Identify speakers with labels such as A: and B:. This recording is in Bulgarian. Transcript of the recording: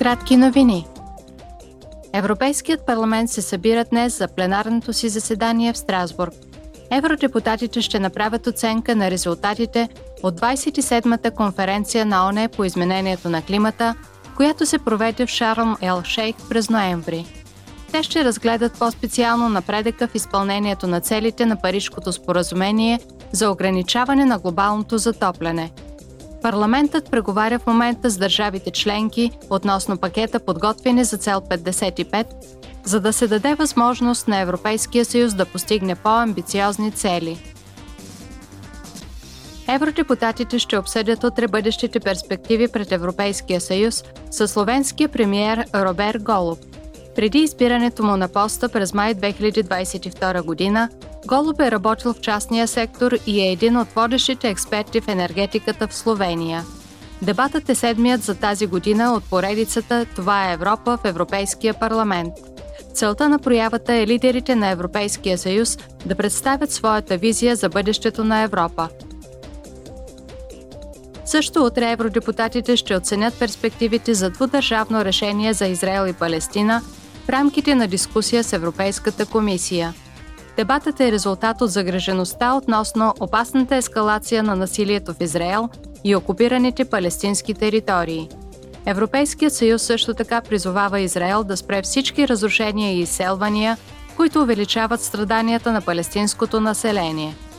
A: Кратки новини. Европейският парламент се събира днес за пленарното си заседание в Страсбург. Евродепутатите ще направят оценка на резултатите от 27-та конференция на ОНЕ по изменението на климата, която се проведе в Шарм Ел Шейх през ноември. Те ще разгледат по-специално напредъка в изпълнението на целите на Парижкото споразумение за ограничаване на глобалното затопляне – Парламентът преговаря в момента с държавите членки относно пакета подготвяне за цел 55, за да се даде възможност на Европейския съюз да постигне по-амбициозни цели. Евродепутатите ще обсъдят утре бъдещите перспективи пред Европейския съюз с словенския премиер Робер Голуб. Преди избирането му на поста през май 2022 година, Голуб е работил в частния сектор и е един от водещите експерти в енергетиката в Словения. Дебатът е седмият за тази година от поредицата Това е Европа в Европейския парламент. Целта на проявата е лидерите на Европейския съюз да представят своята визия за бъдещето на Европа. Също утре евродепутатите ще оценят перспективите за двудържавно решение за Израел и Палестина в рамките на дискусия с Европейската комисия – Дебатът е резултат от загрежеността относно опасната ескалация на насилието в Израел и окупираните палестински територии. Европейският съюз също така призовава Израел да спре всички разрушения и изселвания, които увеличават страданията на палестинското население –